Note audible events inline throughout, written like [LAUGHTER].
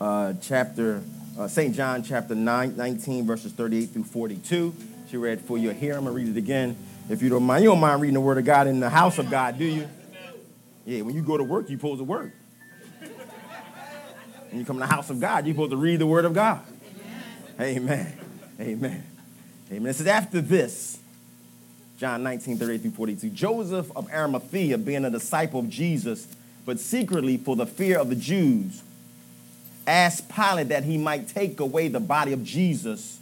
uh, chapter, uh, St. John chapter 9, 19, verses 38 through 42. She read for you here. I'm going to read it again. If you don't mind, you don't mind reading the word of God in the house of God, do you? Yeah, when you go to work, you're supposed to work. When you come to the house of God, you're supposed to read the word of God. Amen. Amen. Amen. It says, after this, John 19, 38 through 42, Joseph of Arimathea, being a disciple of Jesus, but secretly for the fear of the Jews, asked Pilate that he might take away the body of Jesus.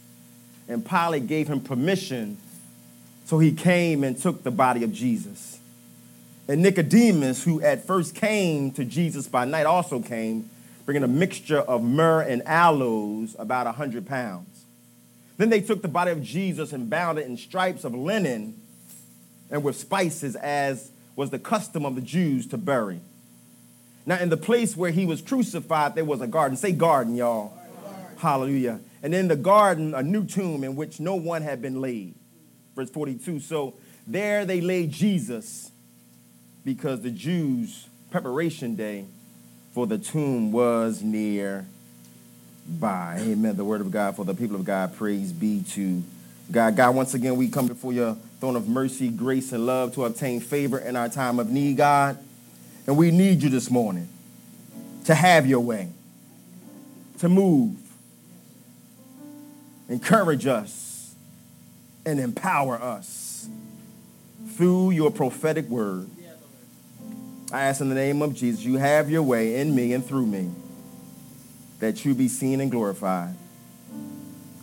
And Pilate gave him permission, so he came and took the body of Jesus. And Nicodemus, who at first came to Jesus by night, also came, bringing a mixture of myrrh and aloes, about a hundred pounds. Then they took the body of Jesus and bound it in stripes of linen and with spices, as was the custom of the Jews to bury. Now, in the place where he was crucified, there was a garden. Say garden, y'all. Garden. Hallelujah. And in the garden, a new tomb in which no one had been laid. Verse 42. So there they laid Jesus because the Jews' preparation day for the tomb was near by. Amen. The word of God for the people of God. Praise be to God. God, once again, we come before your throne of mercy, grace, and love to obtain favor in our time of need, God. And we need you this morning to have your way, to move, encourage us, and empower us through your prophetic word. I ask in the name of Jesus, you have your way in me and through me, that you be seen and glorified.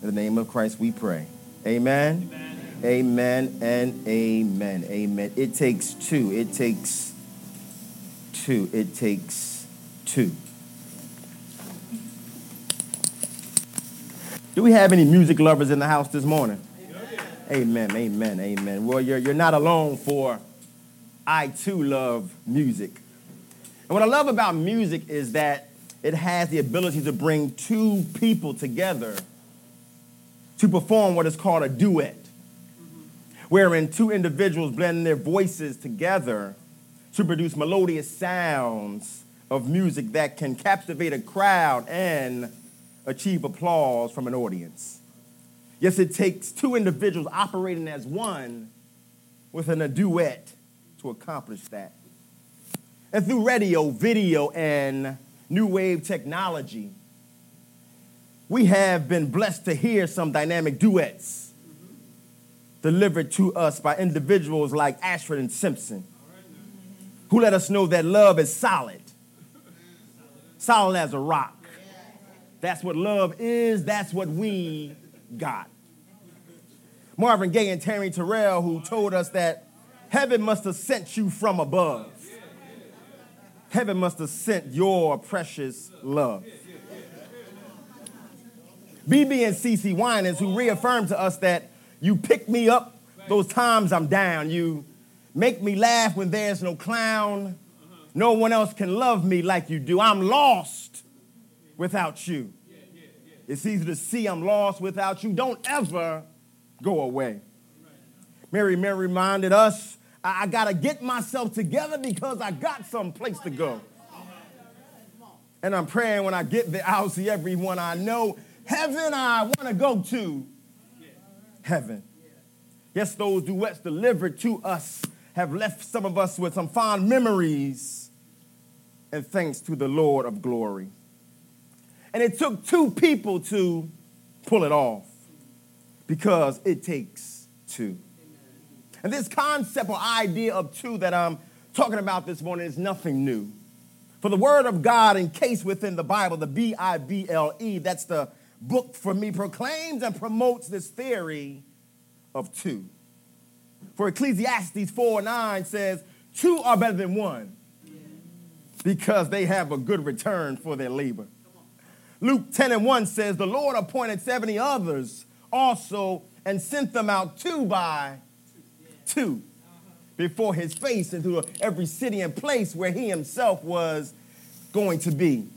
In the name of Christ we pray. Amen. Amen. Amen and amen. Amen. It takes two. It takes two. It takes two. Do we have any music lovers in the house this morning? Amen, amen, amen. Well, you're, you're not alone for I too love music. And what I love about music is that it has the ability to bring two people together to perform what is called a duet, wherein two individuals blend their voices together to produce melodious sounds of music that can captivate a crowd and achieve applause from an audience. Yes, it takes two individuals operating as one within a duet to accomplish that. And through radio, video, and new wave technology, we have been blessed to hear some dynamic duets delivered to us by individuals like Ashford and Simpson, who let us know that love is solid, solid as a rock. That's what love is, that's what we got. Marvin Gaye and Terry Terrell, who told us that heaven must have sent you from above. Heaven must have sent your precious love. BeBe and CeCe Winans, who reaffirmed to us that you pick me up those times I'm down. You make me laugh when there's no clown. No one else can love me like you do. I'm lost without you. It's easy to see I'm lost without you. Don't ever go away. Mary Mary reminded us I, I got to get myself together because I got some place to go. And I'm praying when I get there, I'll see everyone I know Heaven I want to go to. Heaven. Yes, those duets delivered to us have left some of us with some fond memories. And thanks to the Lord of glory. And it took two people to pull it off because it takes two. And this concept or idea of two that I'm talking about this morning is nothing new. For the word of God encased within the Bible, the B I B L E, that's the book for me proclaims and promotes this theory of two. For Ecclesiastes 4 9 says, Two are better than one because they have a good return for their labor. Luke 10 and 1 says, The Lord appointed 70 others also and sent them out two by two before his face into every city and place where he himself was going to be.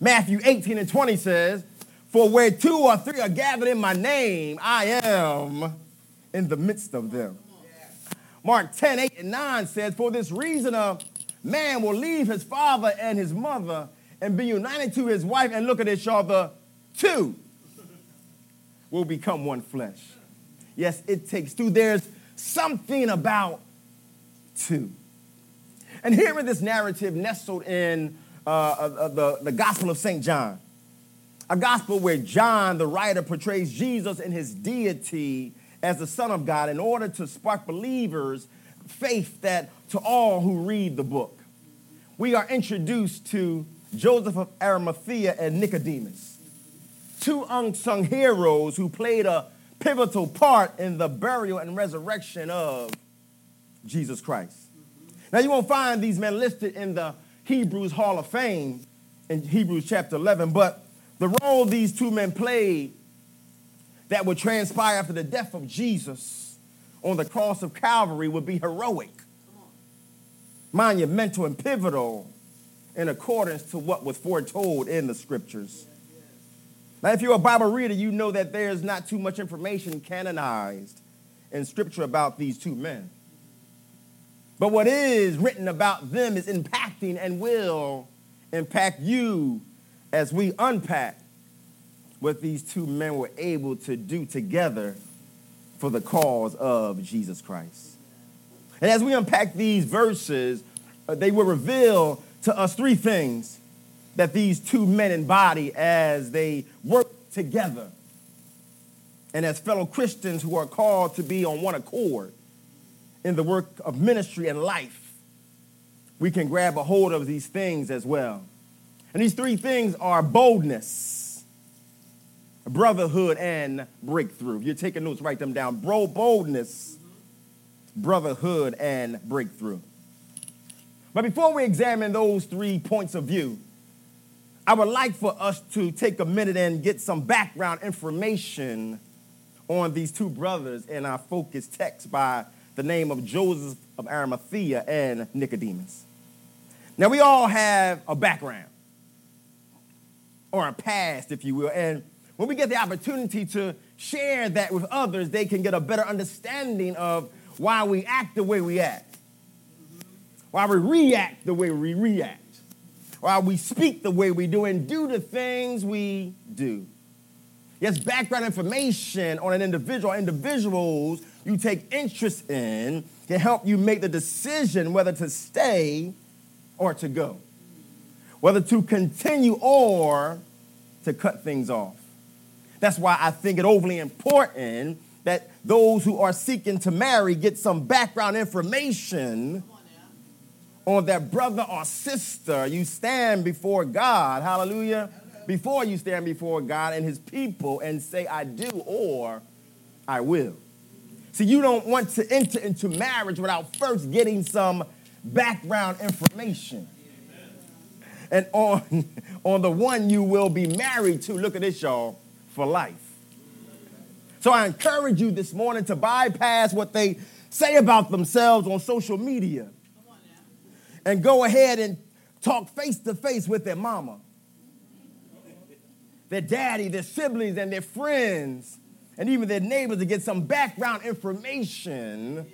Matthew 18 and 20 says, for where two or three are gathered in my name, I am in the midst of them. Mark 10, 8 and 9 says, For this reason a man will leave his father and his mother and be united to his wife. And look at y'all, the two will become one flesh. Yes, it takes two. There's something about two. And here in this narrative nestled in uh, uh, the, the Gospel of St. John, a gospel where John, the writer, portrays Jesus in his deity as the Son of God in order to spark believers' faith that to all who read the book. We are introduced to Joseph of Arimathea and Nicodemus, two unsung heroes who played a pivotal part in the burial and resurrection of Jesus Christ. Now, you won't find these men listed in the Hebrews Hall of Fame in Hebrews chapter 11, but the role these two men played that would transpire after the death of Jesus on the cross of Calvary would be heroic, monumental, and pivotal in accordance to what was foretold in the scriptures. Now, if you're a Bible reader, you know that there's not too much information canonized in scripture about these two men. But what is written about them is impacting and will impact you as we unpack what these two men were able to do together for the cause of Jesus Christ. And as we unpack these verses, uh, they will reveal to us three things that these two men embody as they work together and as fellow Christians who are called to be on one accord in the work of ministry and life, we can grab a hold of these things as well. And these three things are boldness, brotherhood, and breakthrough. If you're taking notes, write them down. Bro, boldness, brotherhood, and breakthrough. But before we examine those three points of view, I would like for us to take a minute and get some background information on these two brothers in our focus text by the name of Joseph of Arimathea and Nicodemus. Now, we all have a background or a past, if you will, and when we get the opportunity to share that with others, they can get a better understanding of why we act the way we act, why we react the way we react, why we speak the way we do, and do the things we do. Yes, background information on an individual, individuals you take interest in can help you make the decision whether to stay or to go, whether to continue or to cut things off. That's why I think it overly important that those who are seeking to marry get some background information on their brother or sister. You stand before God, hallelujah, before you stand before God and his people and say, I do or I will. See, you don't want to enter into marriage without first getting some background information. And on, [LAUGHS] on the one you will be married to, look at this, y'all, for life. So I encourage you this morning to bypass what they say about themselves on social media and go ahead and talk face to face with their mama, their daddy, their siblings, and their friends and even their neighbors to get some background information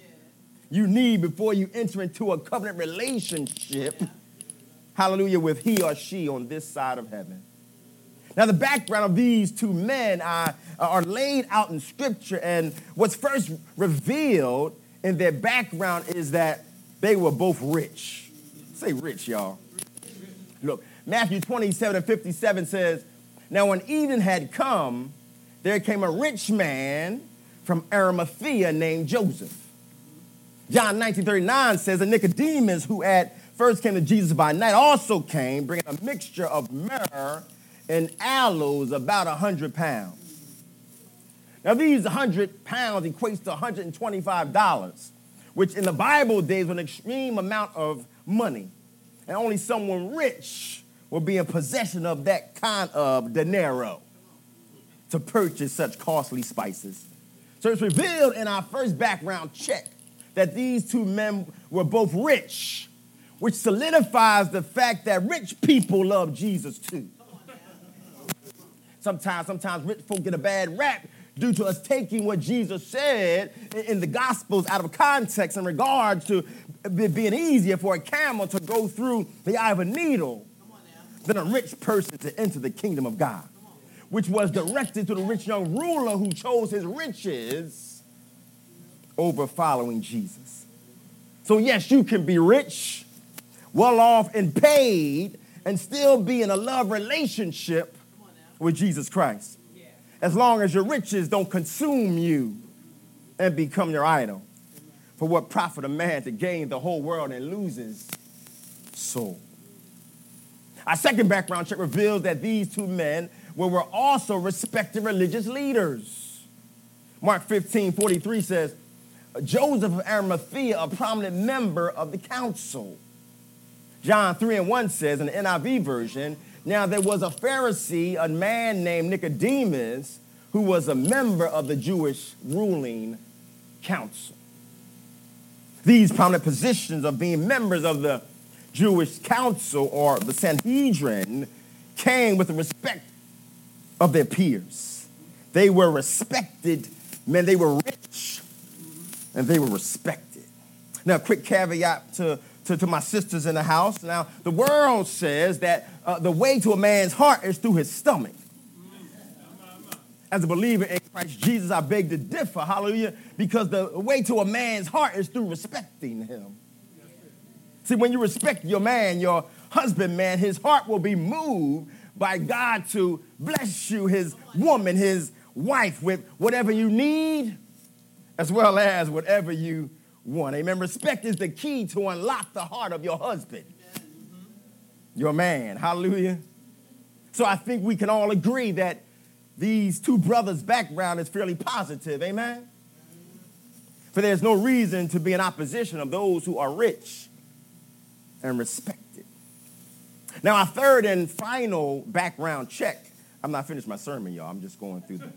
you need before you enter into a covenant relationship, hallelujah, with he or she on this side of heaven. Now, the background of these two men are, are laid out in Scripture, and what's first revealed in their background is that they were both rich. Say rich, y'all. Look, Matthew 27 and 57 says, Now, when evening had come, there came a rich man from Arimathea named Joseph. John 1939 says that Nicodemus, who at first came to Jesus by night, also came, bringing a mixture of myrrh and aloes, about 100 pounds. Now, these 100 pounds equates to $125, which in the Bible days was an extreme amount of money. And only someone rich would be in possession of that kind of dinero to purchase such costly spices. So it's revealed in our first background check that these two men were both rich, which solidifies the fact that rich people love Jesus too. Sometimes, sometimes rich folk get a bad rap due to us taking what Jesus said in the Gospels out of context in regards to it being easier for a camel to go through the eye of a needle than a rich person to enter the kingdom of God, which was directed to the rich young ruler who chose his riches over following Jesus. So, yes, you can be rich, well off, and paid, and still be in a love relationship with Jesus Christ. As long as your riches don't consume you and become your idol. For what profit a man to gain the whole world and lose his soul? Our second background check reveals that these two men were also respected religious leaders. Mark 15 43 says, Joseph of Arimathea, a prominent member of the council. John 3 and 1 says in the NIV version, now there was a Pharisee, a man named Nicodemus, who was a member of the Jewish ruling council. These prominent positions of being members of the Jewish council or the Sanhedrin came with the respect of their peers. They were respected men, they were rich and they were respected. Now, quick caveat to, to, to my sisters in the house. Now, the world says that uh, the way to a man's heart is through his stomach. As a believer in Christ Jesus, I beg to differ, hallelujah, because the way to a man's heart is through respecting him. See, when you respect your man, your husband, man, his heart will be moved by God to bless you, his woman, his wife, with whatever you need as well as whatever you want. Amen. Respect is the key to unlock the heart of your husband, your man. Hallelujah. So I think we can all agree that these two brothers' background is fairly positive. Amen. For there's no reason to be in opposition of those who are rich and respected. Now, our third and final background check. I'm not finished my sermon, y'all. I'm just going through the.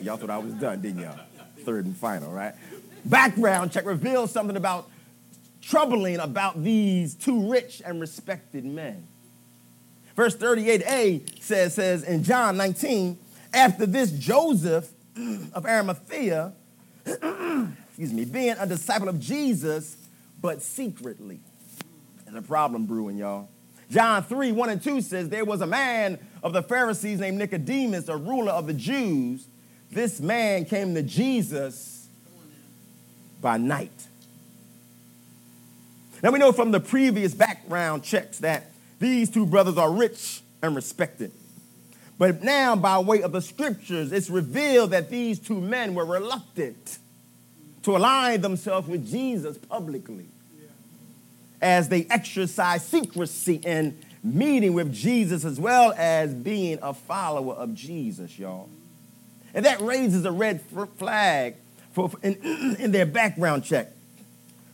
y'all thought I was done, didn't y'all? third and final, right? Background check reveals something about troubling about these two rich and respected men. Verse 38a says, says in John 19, after this, Joseph [CLEARS THROAT] of Arimathea, [CLEARS THROAT] excuse me, being a disciple of Jesus, but secretly. There's a problem brewing, y'all. John 3, 1 and 2 says, There was a man of the Pharisees named Nicodemus, a ruler of the Jews. This man came to Jesus by night. Now we know from the previous background checks that these two brothers are rich and respected. But now, by way of the scriptures, it's revealed that these two men were reluctant to align themselves with Jesus publicly as they exercise secrecy in meeting with Jesus as well as being a follower of Jesus, y'all. And that raises a red flag for, in, [CLEARS THROAT] in their background check.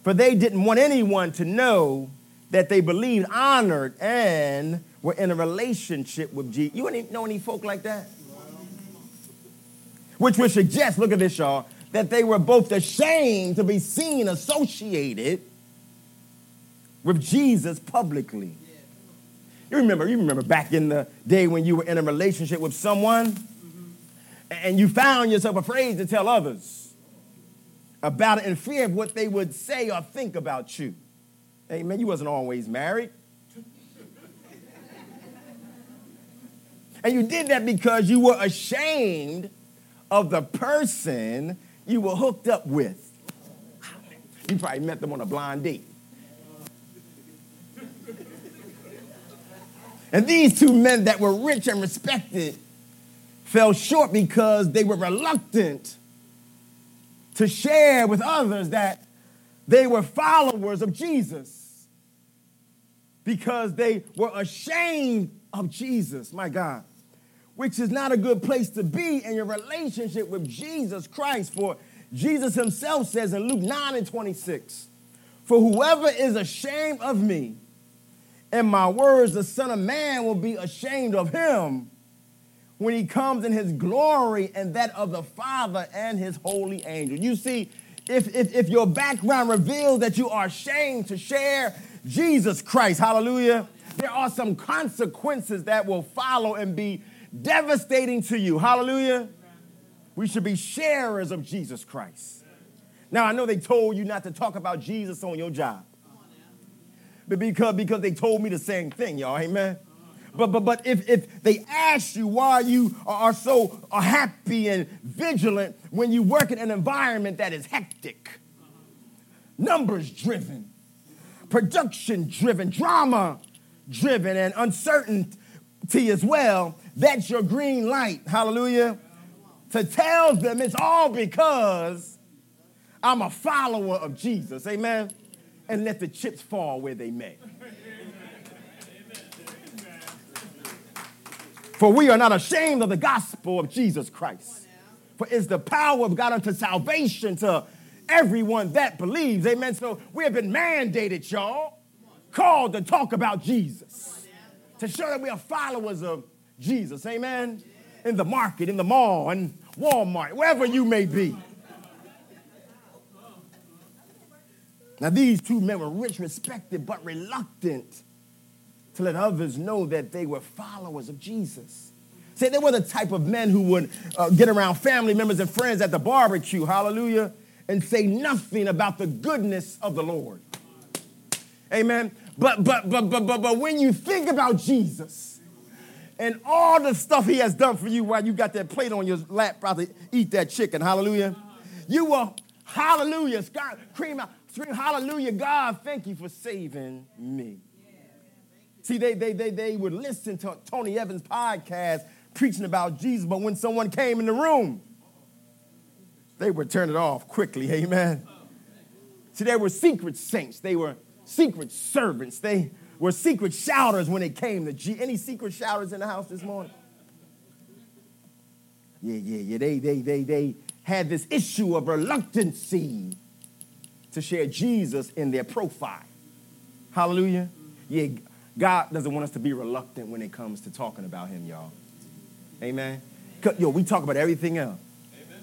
For they didn't want anyone to know that they believed, honored, and were in a relationship with Jesus. You wouldn't know any folk like that? Which would suggest, look at this, y'all, that they were both ashamed to be seen associated with Jesus publicly. You remember, you remember back in the day when you were in a relationship with someone and you found yourself afraid to tell others about it in fear of what they would say or think about you. Hey, man, you wasn't always married. and you did that because you were ashamed of the person you were hooked up with. You probably met them on a blind date. And these two men that were rich and respected fell short because they were reluctant to share with others that they were followers of Jesus because they were ashamed of Jesus, my God, which is not a good place to be in your relationship with Jesus Christ. For Jesus himself says in Luke 9 and 26, For whoever is ashamed of me and my words, the Son of Man will be ashamed of him when he comes in his glory and that of the Father and his holy angel. You see, if, if, if your background reveals that you are ashamed to share Jesus Christ, hallelujah, there are some consequences that will follow and be devastating to you. Hallelujah. We should be sharers of Jesus Christ. Now, I know they told you not to talk about Jesus on your job. But because, because they told me the same thing, y'all, amen? But, but, but if, if they ask you why you are so happy and vigilant when you work in an environment that is hectic, numbers driven, production driven, drama driven, and uncertainty as well, that's your green light. Hallelujah. To tell them it's all because I'm a follower of Jesus. Amen. And let the chips fall where they may. For we are not ashamed of the gospel of Jesus Christ. For it's the power of God unto salvation to everyone that believes. Amen. So we have been mandated, y'all, called to talk about Jesus, to show that we are followers of Jesus. Amen. In the market, in the mall, in Walmart, wherever you may be. Now, these two men were rich, respected, but reluctant to let others know that they were followers of Jesus. Say they were the type of men who would uh, get around family members and friends at the barbecue, hallelujah, and say nothing about the goodness of the Lord. Amen. But but but but but but when you think about Jesus and all the stuff he has done for you while you got that plate on your lap, probably eat that chicken, hallelujah. You will, hallelujah, scream out, scream, hallelujah, God, thank you for saving me. See, they, they, they, they would listen to Tony Evans' podcast preaching about Jesus, but when someone came in the room, they would turn it off quickly. [LAUGHS] Amen. See, they were secret saints. They were secret servants. They were secret shouters when it came to G. Any secret shouters in the house this morning? Yeah, yeah, yeah. They, they, they, they had this issue of reluctancy to share Jesus in their profile. Hallelujah. Yeah, God doesn't want us to be reluctant when it comes to talking about him, y'all. Amen. Yo, we talk about everything else. Amen.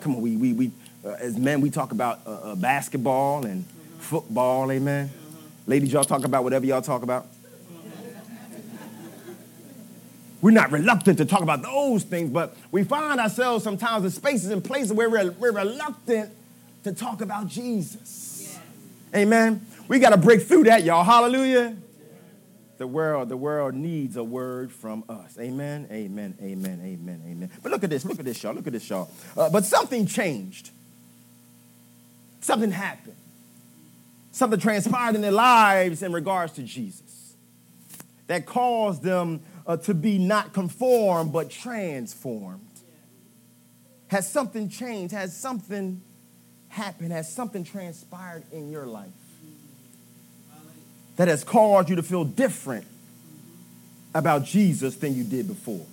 Come on, we, we, we uh, as men, we talk about uh, uh, basketball and football, amen. Ladies, y'all talk about whatever y'all talk about. We're not reluctant to talk about those things, but we find ourselves sometimes in spaces and places where we're, we're reluctant to talk about Jesus. Amen. We got to break through that, y'all. Hallelujah. The world, the world needs a word from us. Amen, amen, amen, amen, amen. But look at this, look at this, y'all, look at this, y'all. Uh, but something changed. Something happened. Something transpired in their lives in regards to Jesus that caused them uh, to be not conformed, but transformed. Has something changed? Has something happened? Has something transpired in your life? That has caused you to feel different about Jesus than you did before.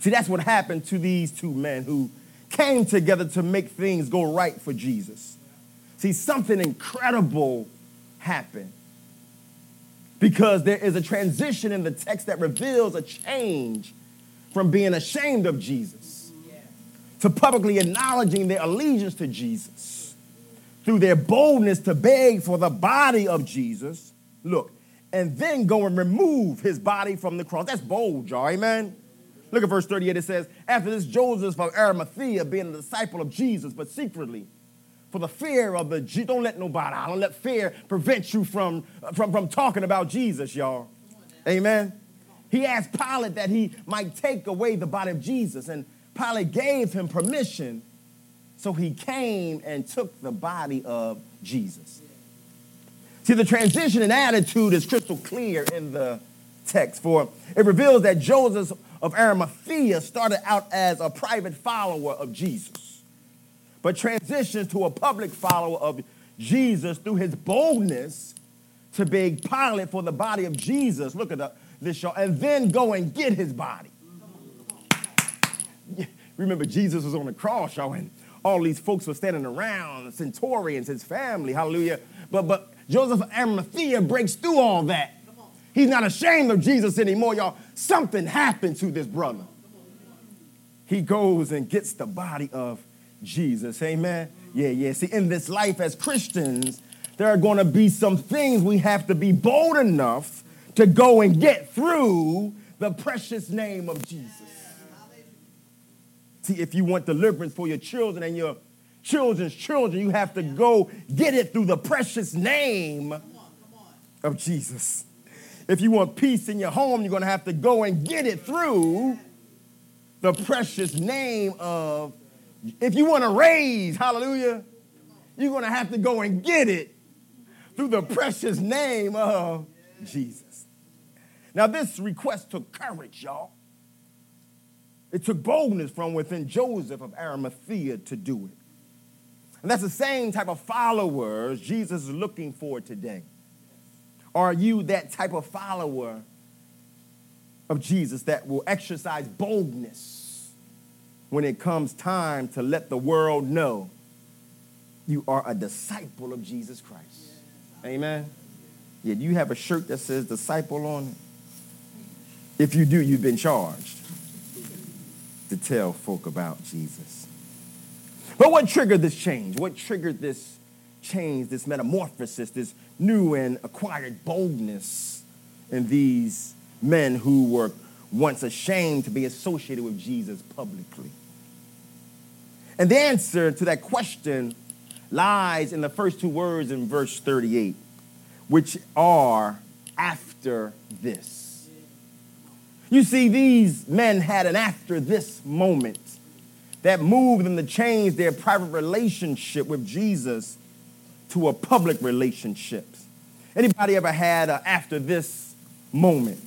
See, that's what happened to these two men who came together to make things go right for Jesus. See, something incredible happened because there is a transition in the text that reveals a change from being ashamed of Jesus to publicly acknowledging their allegiance to Jesus through their boldness to beg for the body of Jesus, look, and then go and remove his body from the cross. That's bold, y'all, amen? Look at verse 38. It says, After this, Joseph of Arimathea, being a disciple of Jesus, but secretly, for the fear of the don't let nobody, I don't let fear prevent you from, from, from talking about Jesus, y'all. Amen. He asked Pilate that he might take away the body of Jesus, and Pilate gave him permission so he came and took the body of Jesus. See, the transition in attitude is crystal clear in the text, for it reveals that Joseph of Arimathea started out as a private follower of Jesus, but transitions to a public follower of Jesus through his boldness to beg Pilate for the body of Jesus. Look at the, this show, and then go and get his body. [LAUGHS] Remember, Jesus was on the cross, y'all, and all these folks were standing around, centurions, his family, hallelujah. But, but Joseph Arimathea breaks through all that. He's not ashamed of Jesus anymore, y'all. Something happened to this brother. He goes and gets the body of Jesus. Amen. Yeah, yeah. See, in this life as Christians, there are going to be some things we have to be bold enough to go and get through the precious name of Jesus. See, if you want deliverance for your children and your children's children, you have to go get it through the precious name of Jesus. If you want peace in your home, you're going to have to go and get it through the precious name of. If you want to raise, hallelujah, you're going to have to go and get it through the precious name of Jesus. Now, this request took courage, y'all. It took boldness from within Joseph of Arimathea to do it. And that's the same type of followers Jesus is looking for today. Are you that type of follower of Jesus that will exercise boldness when it comes time to let the world know you are a disciple of Jesus Christ? Amen. Yeah, do you have a shirt that says disciple on it? If you do, you've been charged to tell folk about Jesus. But what triggered this change? What triggered this change, this metamorphosis, this new and acquired boldness in these men who were once ashamed to be associated with Jesus publicly? And the answer to that question lies in the first two words in verse 38, which are after this. You see, these men had an after this moment that moved them to change their private relationship with Jesus to a public relationship. Anybody ever had a after this moment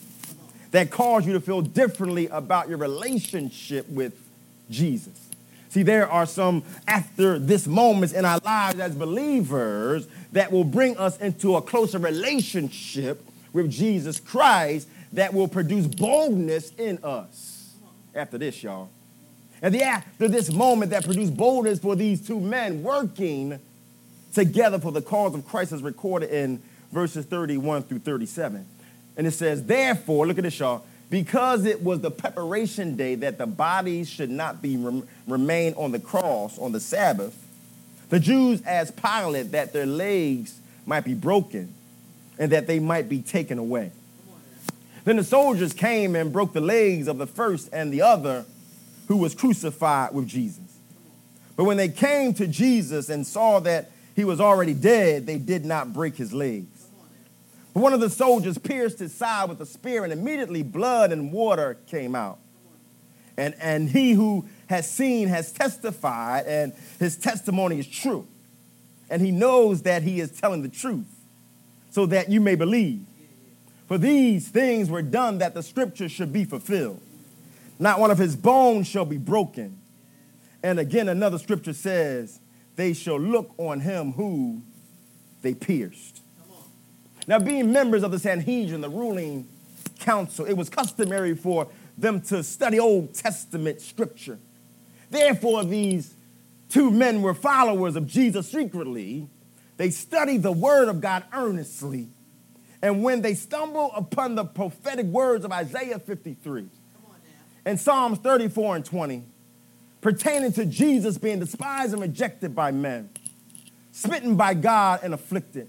that caused you to feel differently about your relationship with Jesus? See, there are some after this moments in our lives as believers that will bring us into a closer relationship with Jesus Christ that will produce boldness in us. After this, y'all. And the after this moment that produced boldness for these two men working together for the cause of Christ is recorded in verses 31 through 37. And it says, Therefore, look at this, y'all, because it was the preparation day that the bodies should not be rem- remain on the cross on the Sabbath, the Jews asked Pilate that their legs might be broken and that they might be taken away. Then the soldiers came and broke the legs of the first and the other who was crucified with Jesus. But when they came to Jesus and saw that he was already dead, they did not break his legs. But one of the soldiers pierced his side with a spear, and immediately blood and water came out. And, and he who has seen has testified, and his testimony is true. And he knows that he is telling the truth, so that you may believe. For these things were done that the scripture should be fulfilled. Not one of his bones shall be broken. And again, another scripture says, they shall look on him who they pierced. Now, being members of the Sanhedrin, the ruling council, it was customary for them to study Old Testament scripture. Therefore, these two men were followers of Jesus secretly. They studied the word of God earnestly. And when they stumble upon the prophetic words of Isaiah 53, and Psalms 34 and 20 pertaining to Jesus being despised and rejected by men, smitten by God and afflicted,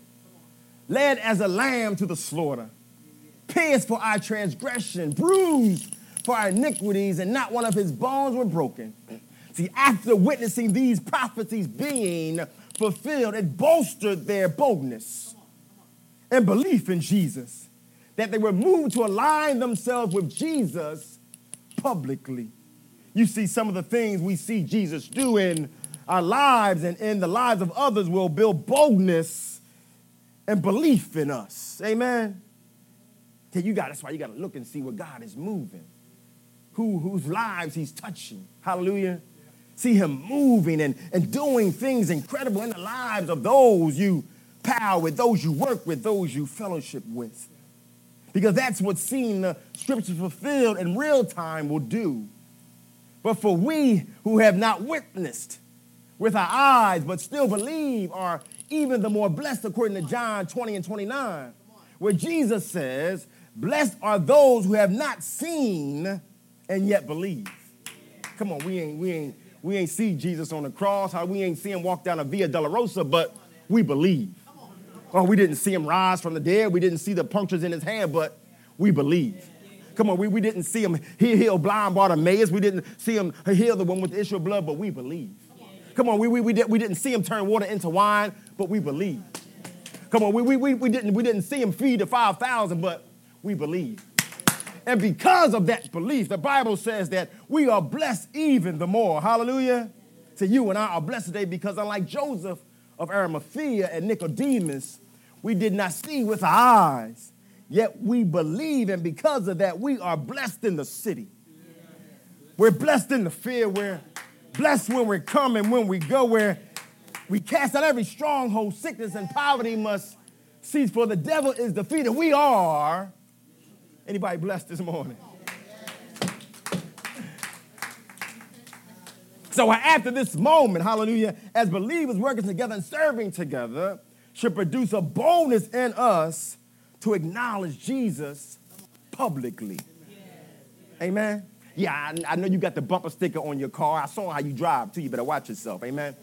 led as a lamb to the slaughter, pierced for our transgression, bruised for our iniquities, and not one of his bones were broken. See, after witnessing these prophecies being fulfilled, it bolstered their boldness and belief in Jesus, that they were moved to align themselves with Jesus publicly. You see, some of the things we see Jesus do in our lives and in the lives of others will build boldness and belief in us. Amen. Okay, you got that's why you got to look and see where God is moving. Who whose lives he's touching. Hallelujah. See him moving and, and doing things incredible in the lives of those you power with, those you work with, those you fellowship with. Because that's what seeing the scriptures fulfilled in real time will do. But for we who have not witnessed with our eyes but still believe are even the more blessed, according to John 20 and 29, where Jesus says, Blessed are those who have not seen and yet believe. Come on, we ain't, we ain't, we ain't see Jesus on the cross, how we ain't see him walk down a Via Dolorosa, but we believe. Oh, we didn't see him rise from the dead. We didn't see the punctures in his hand, but we believe. Come on, we, we didn't see him he heal blind Bartimaeus. We didn't see him heal the one with the issue of blood, but we believe. Come on, we, we, we, did, we didn't see him turn water into wine, but we believe. Come on, we, we, we, we, didn't, we didn't see him feed the 5,000, but we believe. And because of that belief, the Bible says that we are blessed even the more. Hallelujah. To you and I are blessed today because unlike Joseph of Arimathea and Nicodemus, we did not see with our eyes, yet we believe, and because of that, we are blessed in the city. We're blessed in the field. We're blessed when we come and when we go. Where we cast out every stronghold, sickness and poverty must cease, for the devil is defeated. We are. Anybody blessed this morning? So after this moment, hallelujah, as believers working together and serving together should produce a boldness in us to acknowledge Jesus publicly. Amen. Yeah, I, know you got the bumper sticker on your car. I saw how you drive too. You better watch yourself. Amen.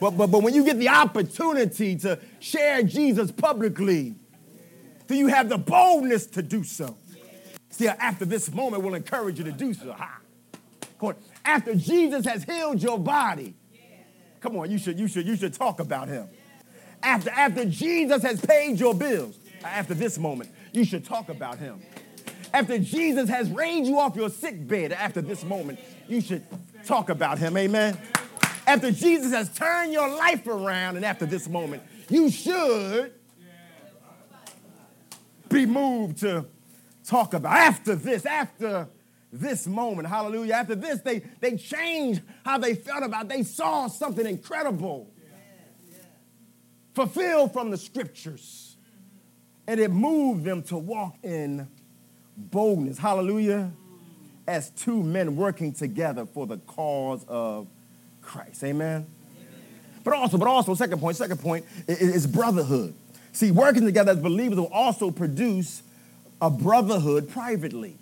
But, but, but when you get the opportunity to share Jesus publicly, do you have the boldness to do so? See, after this moment, we'll encourage you to do so. Ha. After Jesus has healed your body, come on, you should, you should, you should talk about him. After, after Jesus has paid your bills, after this moment, you should talk about him. After Jesus has raised you off your sick bed, after this moment, you should talk about him. Amen after Jesus has turned your life around, and after this moment, you should be moved to talk about. After this, after this moment, hallelujah, after this, they, they changed how they felt about it. They saw something incredible fulfilled from the scriptures. And it moved them to walk in boldness, hallelujah, as two men working together for the cause of Christ. Amen. But also, but also, second point, second point is brotherhood. See, working together as believers will also produce a brotherhood privately.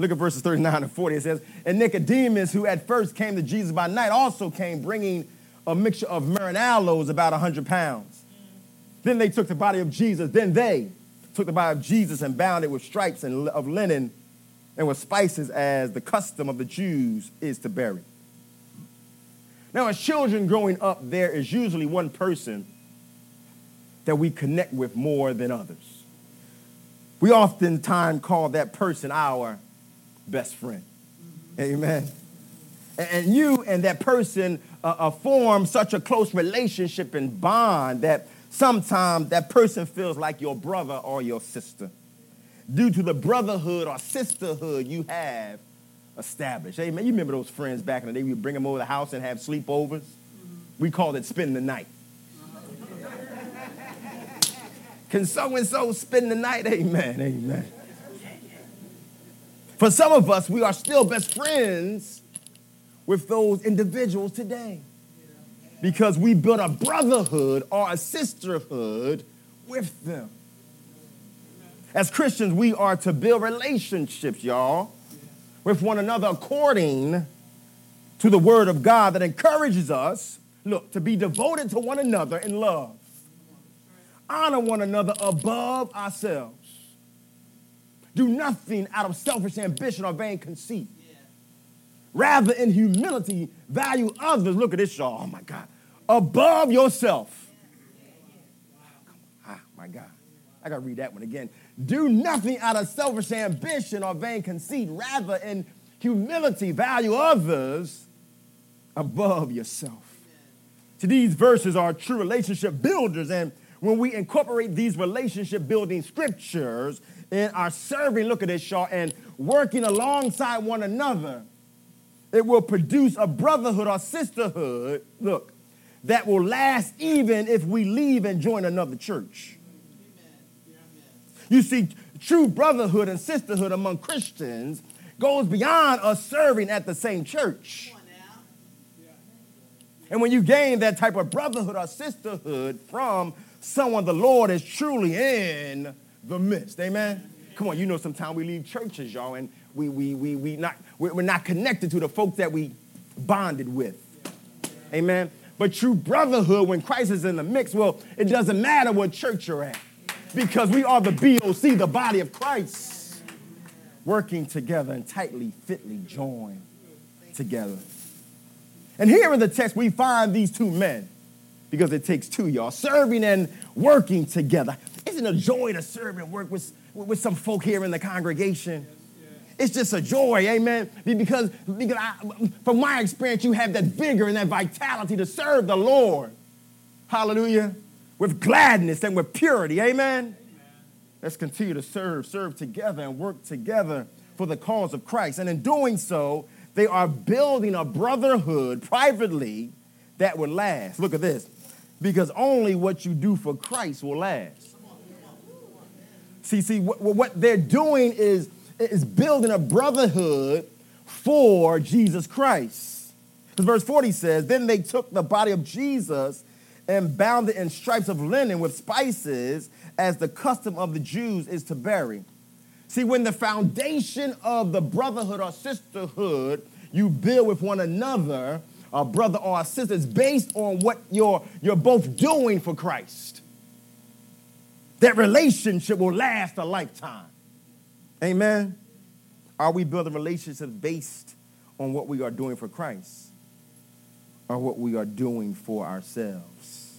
Look at verses 39 and 40. It says, And Nicodemus, who at first came to Jesus by night, also came bringing a mixture of myrrh and aloes, about 100 pounds. Then they took the body of Jesus. Then they took the body of Jesus and bound it with stripes and of linen and with spices, as the custom of the Jews is to bury. Now, as children growing up, there is usually one person that we connect with more than others. We oftentimes call that person our best friend. Amen. And you and that person uh, uh, form such a close relationship and bond that sometimes that person feels like your brother or your sister due to the brotherhood or sisterhood you have established. Amen. you remember those friends back in the day? We bring them over the house and have sleepovers. We called it spend the night. Can so and so spend the night? Amen, amen. For some of us, we are still best friends with those individuals today because we built a brotherhood or a sisterhood with them. As Christians, we are to build relationships, y'all with one another according to the word of God that encourages us, look, to be devoted to one another in love. Honor one another above ourselves. Do nothing out of selfish ambition or vain conceit. Rather, in humility, value others. Look at this, y'all. Oh my God. Above yourself. Ah, my God. I got to read that one again. Do nothing out of selfish ambition or vain conceit. Rather, in humility, value others above yourself. To these verses are true relationship builders. And when we incorporate these relationship building scriptures in our serving, look at this, y'all, and working alongside one another, it will produce a brotherhood or sisterhood, look, that will last even if we leave and join another church. You see, true brotherhood and sisterhood among Christians goes beyond us serving at the same church. And when you gain that type of brotherhood or sisterhood from someone the Lord is truly in the midst, amen? Come on, you know sometimes we leave churches, y'all, and we, we, we, we not, we're not connected to the folks that we bonded with. Amen? But true brotherhood, when Christ is in the mix, well, it doesn't matter what church you're at because we are the BOC, the body of Christ, working together and tightly, fitly joined together. And here in the text, we find these two men, because it takes two, y'all, serving and working together. Isn't a joy to serve and work with, with some folk here in the congregation? It's just a joy, amen. Because, because I, from my experience, you have that vigor and that vitality to serve the Lord. Hallelujah. With gladness and with purity, amen. Let's continue to serve, serve together, and work together for the cause of Christ. And in doing so, they are building a brotherhood privately that would last. Look at this. Because only what you do for Christ will last. See, see, what, what they're doing is is building a brotherhood for Jesus Christ. Because Verse 40 says, Then they took the body of Jesus and bound it in stripes of linen with spices, as the custom of the Jews is to bury. See, when the foundation of the brotherhood or sisterhood you build with one another, a brother or a sister, is based on what you're, you're both doing for Christ. That relationship will last a lifetime. Amen. Are we building relationships based on what we are doing for Christ or what we are doing for ourselves?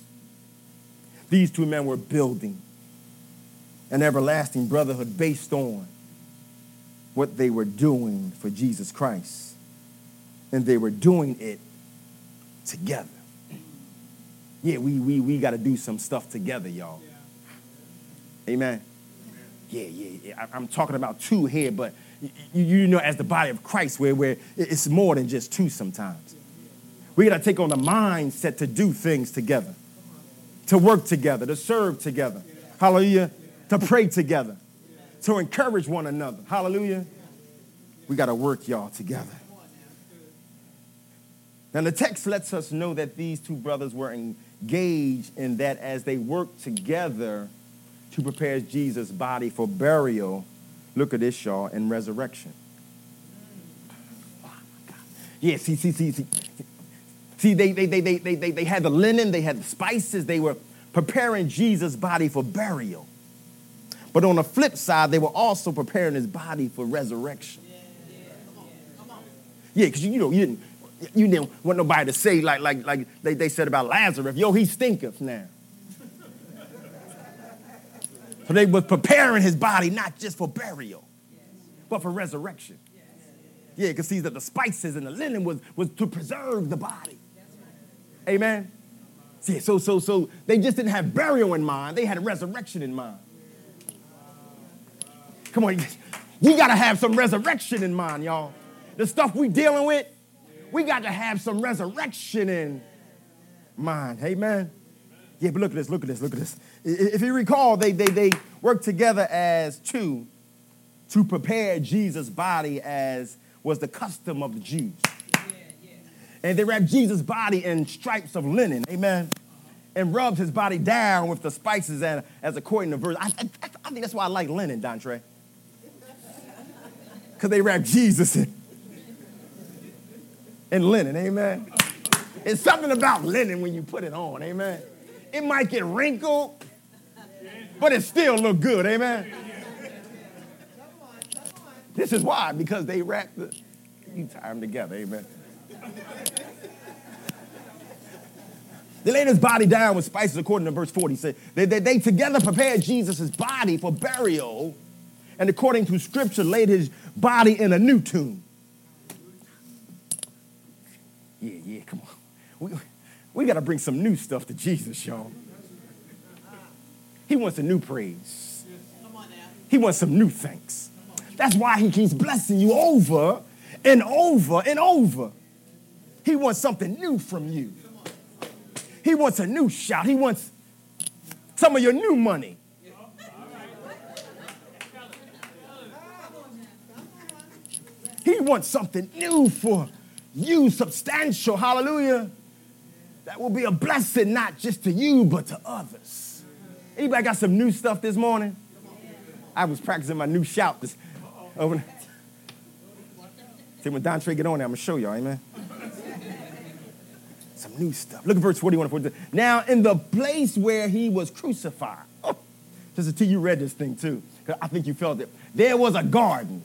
These two men were building an everlasting brotherhood based on what they were doing for Jesus Christ. And they were doing it together. Yeah, we, we, we got to do some stuff together, y'all. Amen yeah, yeah, yeah. I'm talking about two here, but you, you know, as the body of Christ, where, where it's more than just two sometimes. We got to take on the mindset to do things together, to work together, to serve together. Hallelujah. To pray together, to encourage one another. Hallelujah. We got to work, y'all, together. Now, the text lets us know that these two brothers were engaged in that as they worked together to prepare Jesus' body for burial. Look at this, y'all, and resurrection. Yeah, see, see, see, see. See, they, they, they, they, they, they, they had the linen, they had the spices, they were preparing Jesus' body for burial. But on the flip side, they were also preparing his body for resurrection. Yeah, because you, you know, you didn't, you didn't want nobody to say like, like, like they, they said about Lazarus, yo, he stinketh now. So they were preparing his body not just for burial, but for resurrection. Yeah, because see that the spices and the linen was, was to preserve the body. Amen. See, so so so they just didn't have burial in mind, they had resurrection in mind. Come on, [LAUGHS] we gotta have some resurrection in mind, y'all. The stuff we dealing with, we got to have some resurrection in mind. Amen. Yeah, but look at this, look at this, look at this. If you recall, they, they, they worked together as two to prepare Jesus' body as was the custom of the Jews. And they wrapped Jesus' body in stripes of linen, amen, and rubbed his body down with the spices and as according to verse. I, I, I think that's why I like linen, Dontre. [LAUGHS] Because they wrapped Jesus in, in linen, amen. It's something about linen when you put it on, amen. It might get wrinkled, but it still look good. Amen. This is why, because they wrapped the, you tie them together. Amen. They laid his body down with spices, according to verse 40. Said they, they, they together prepared Jesus' body for burial, and according to scripture, laid his body in a new tomb. Yeah, yeah, come on. We, we got to bring some new stuff to Jesus, y'all. He wants a new praise. He wants some new thanks. That's why he keeps blessing you over and over and over. He wants something new from you. He wants a new shout. He wants some of your new money. He wants something new for you, substantial. Hallelujah that will be a blessing not just to you, but to others. Anybody got some new stuff this morning? I was practicing my new shout this over. See, when Dontre get on there, I'm to show y'all, amen? Some new stuff. Look at verse 41 and 42. Now, in the place where he was crucified, oh, just until you read this thing too, because I think you felt it. There was a garden.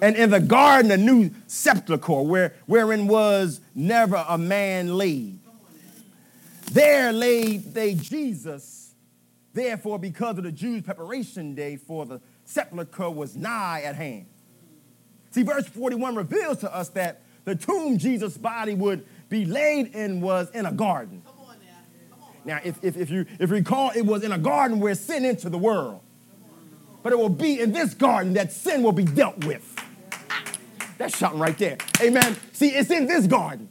And in the garden, a new sepulchre where, wherein was never a man laid. There laid they Jesus, Therefore, because of the Jews' preparation day for the sepulchre was nigh at hand. See, verse 41 reveals to us that the tomb Jesus' body would be laid in was in a garden. Now, if, if, if, you, if you recall, it was in a garden where sin entered the world. But it will be in this garden that sin will be dealt with. That's something right there. Amen. See, it's in this garden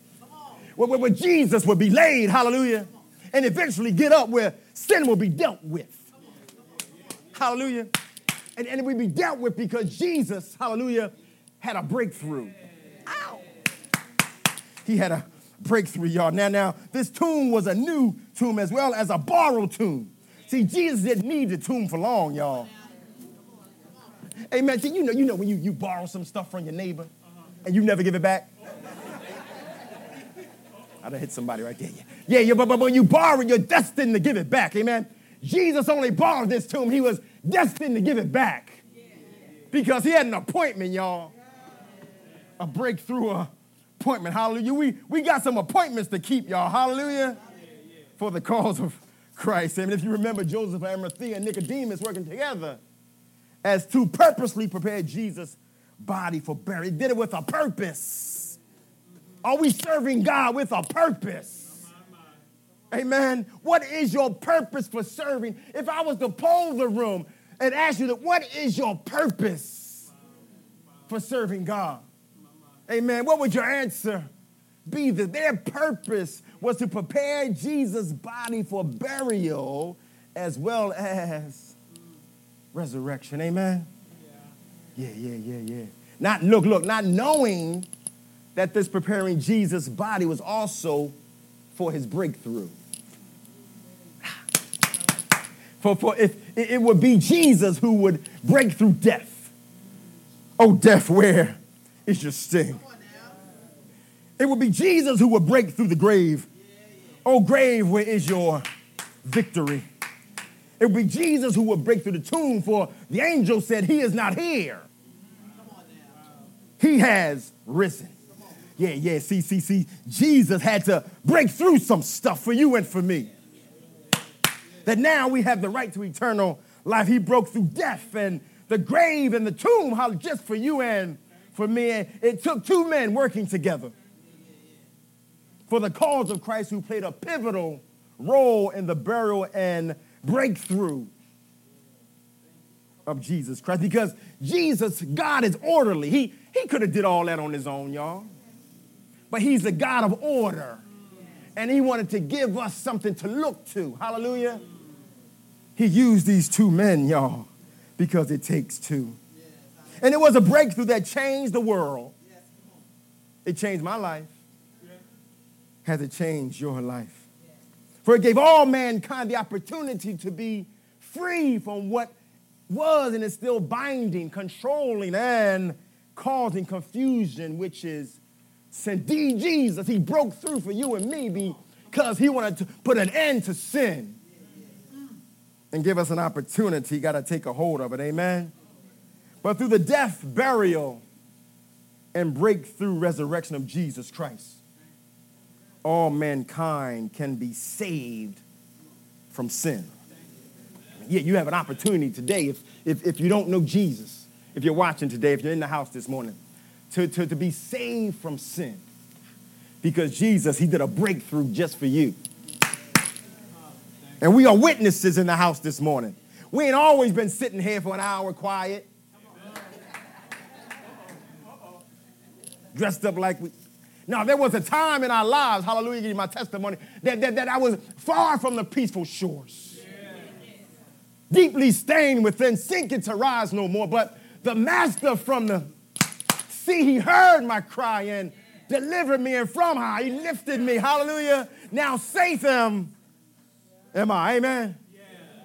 where, where, where Jesus will be laid, hallelujah, and eventually get up where sin will be dealt with. Hallelujah. And, and it will be dealt with because Jesus, hallelujah, had a breakthrough. Ow. He had a breakthrough, y'all. Now, now, this tomb was a new tomb as well as a borrowed tomb. See, Jesus didn't need the tomb for long, y'all. Amen. You know, you know when you, you borrow some stuff from your neighbor and you never give it back. I done hit somebody right there. Yeah, yeah, but, but when you borrow you're destined to give it back. Amen. Jesus only borrowed this tomb. He was destined to give it back because he had an appointment, y'all. A breakthrough appointment. Hallelujah. We, we got some appointments to keep, y'all. Hallelujah. For the cause of Christ. Amen. if you remember Joseph, Arimathea, and Nicodemus working together as to purposely prepare Jesus' body for burial. He did it with a purpose. Are we serving God with a purpose? Amen. What is your purpose for serving? If I was to poll the room and ask you that, what is your purpose for serving God? Amen. What would your answer be? That their purpose was to prepare Jesus' body for burial as well as resurrection. Amen. Yeah, yeah, yeah, yeah. Not look, look, not knowing that this preparing Jesus' body was also for his breakthrough. [SIGHS] For, for if it would be Jesus who would break through death. Oh, death, where is your sting? It would be Jesus who would break through the grave. Oh, grave, where is your victory? It would be Jesus who would break through the tomb, for the angel said, He is not here. He has risen. Yeah, yeah, see, see, see. Jesus had to break through some stuff for you and for me that now we have the right to eternal life. He broke through death and the grave and the tomb, how just for you and for me. It took two men working together for the cause of Christ who played a pivotal role in the burial and breakthrough of Jesus Christ because Jesus, God is orderly. He, he could have did all that on his own, y'all. But he's the God of order. And he wanted to give us something to look to. Hallelujah. He used these two men, y'all, because it takes two. And it was a breakthrough that changed the world. It changed my life. Has it changed your life? For it gave all mankind the opportunity to be free from what was and is still binding, controlling, and causing confusion, which is sin. D Jesus, he broke through for you and me because he wanted to put an end to sin and give us an opportunity, got to take a hold of it. Amen. But through the death, burial, and breakthrough resurrection of Jesus Christ, all mankind can be saved from sin. Yeah, you have an opportunity today if, if, if you don't know Jesus, if you're watching today, if you're in the house this morning, to, to, to be saved from sin. Because Jesus, He did a breakthrough just for you. And we are witnesses in the house this morning. We ain't always been sitting here for an hour quiet. Dressed up like we. Now, there was a time in our lives, hallelujah, give you my testimony, that, that, that I was far from the peaceful shores. Deeply stained within, sinking to rise no more. But the master from the sea, he heard my cry and delivered me, and from high, he lifted me, hallelujah. Now safe am Am I? Amen?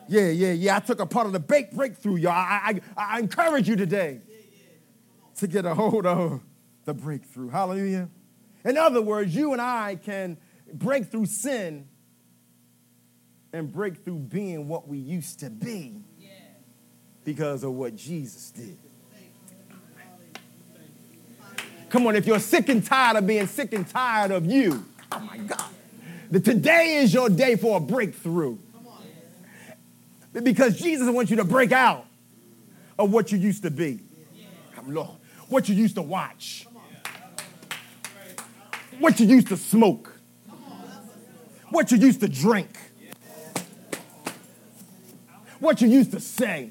Yeah, yeah, yeah. yeah. I took a part of the big breakthrough, y'all. I, I, I encourage you today to get a hold of the breakthrough. Hallelujah. In other words, you and I can break through sin and break through being what we used to be because of what Jesus did. Come on, if you're sick and tired of being sick and tired of you, oh my God. That today is your day for a breakthrough. Because Jesus wants you to break out of what you used to be. Lord, what you used to watch. What you used to smoke. What you used to drink. What you used to say.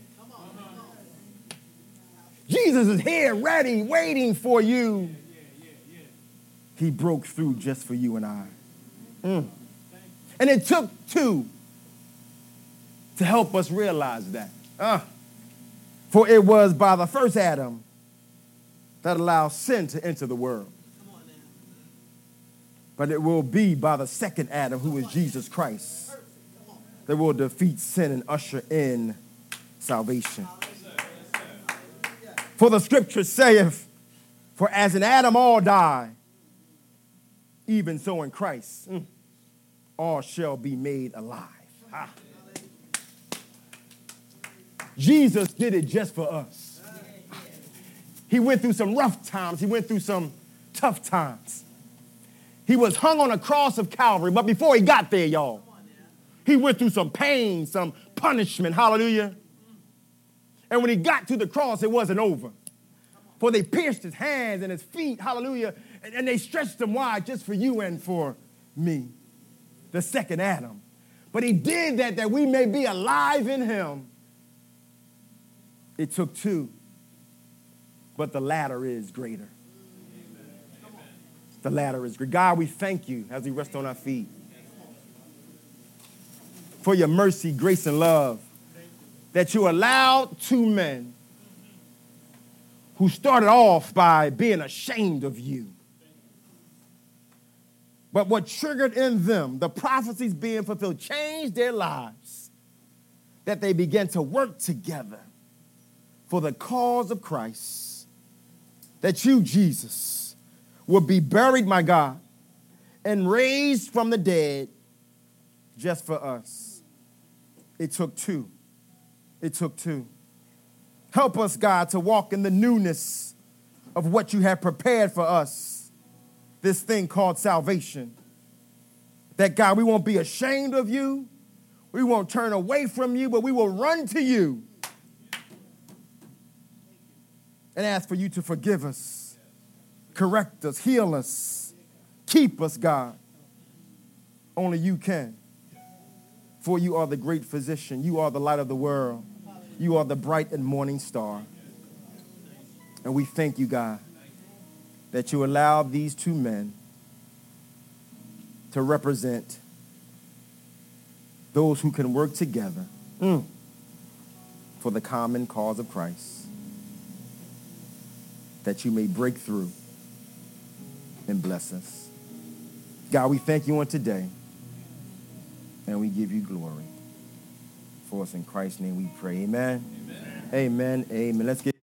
Jesus is here, ready, waiting for you. He broke through just for you and I. Mm. And it took two to help us realize that. Uh, for it was by the first Adam that allowed sin to enter the world. But it will be by the second Adam, who is Jesus Christ, that will defeat sin and usher in salvation. For the scripture saith, For as in Adam all die, even so in Christ mm, all shall be made alive. Jesus did it just for us. He went through some rough times, he went through some tough times. He was hung on a cross of Calvary, but before he got there, y'all, he went through some pain, some punishment. Hallelujah. And when he got to the cross, it wasn't over. For they pierced his hands and his feet, hallelujah, and, and they stretched them wide just for you and for me, the second Adam. But he did that that we may be alive in him. It took two, but the latter is greater. The latter is great. God, we thank you as we rest on our feet for your mercy, grace, and love that you allowed two men who started off by being ashamed of you. But what triggered in them the prophecies being fulfilled changed their lives, that they began to work together for the cause of Christ, that you, Jesus, would be buried, my God, and raised from the dead just for us. It took two. It took two. Help us, God, to walk in the newness of what you have prepared for us, this thing called salvation. That, God, we won't be ashamed of you, we won't turn away from you, but we will run to you and ask for you to forgive us, correct us, heal us, keep us, God. Only you can. For you are the great physician, you are the light of the world. You are the bright and morning star. And we thank you, God, that you allowed these two men to represent those who can work together mm, for the common cause of Christ, that you may break through and bless us. God, we thank you on today, and we give you glory for us. In Christ's name we pray. Amen. Amen. Amen. Amen. Let's get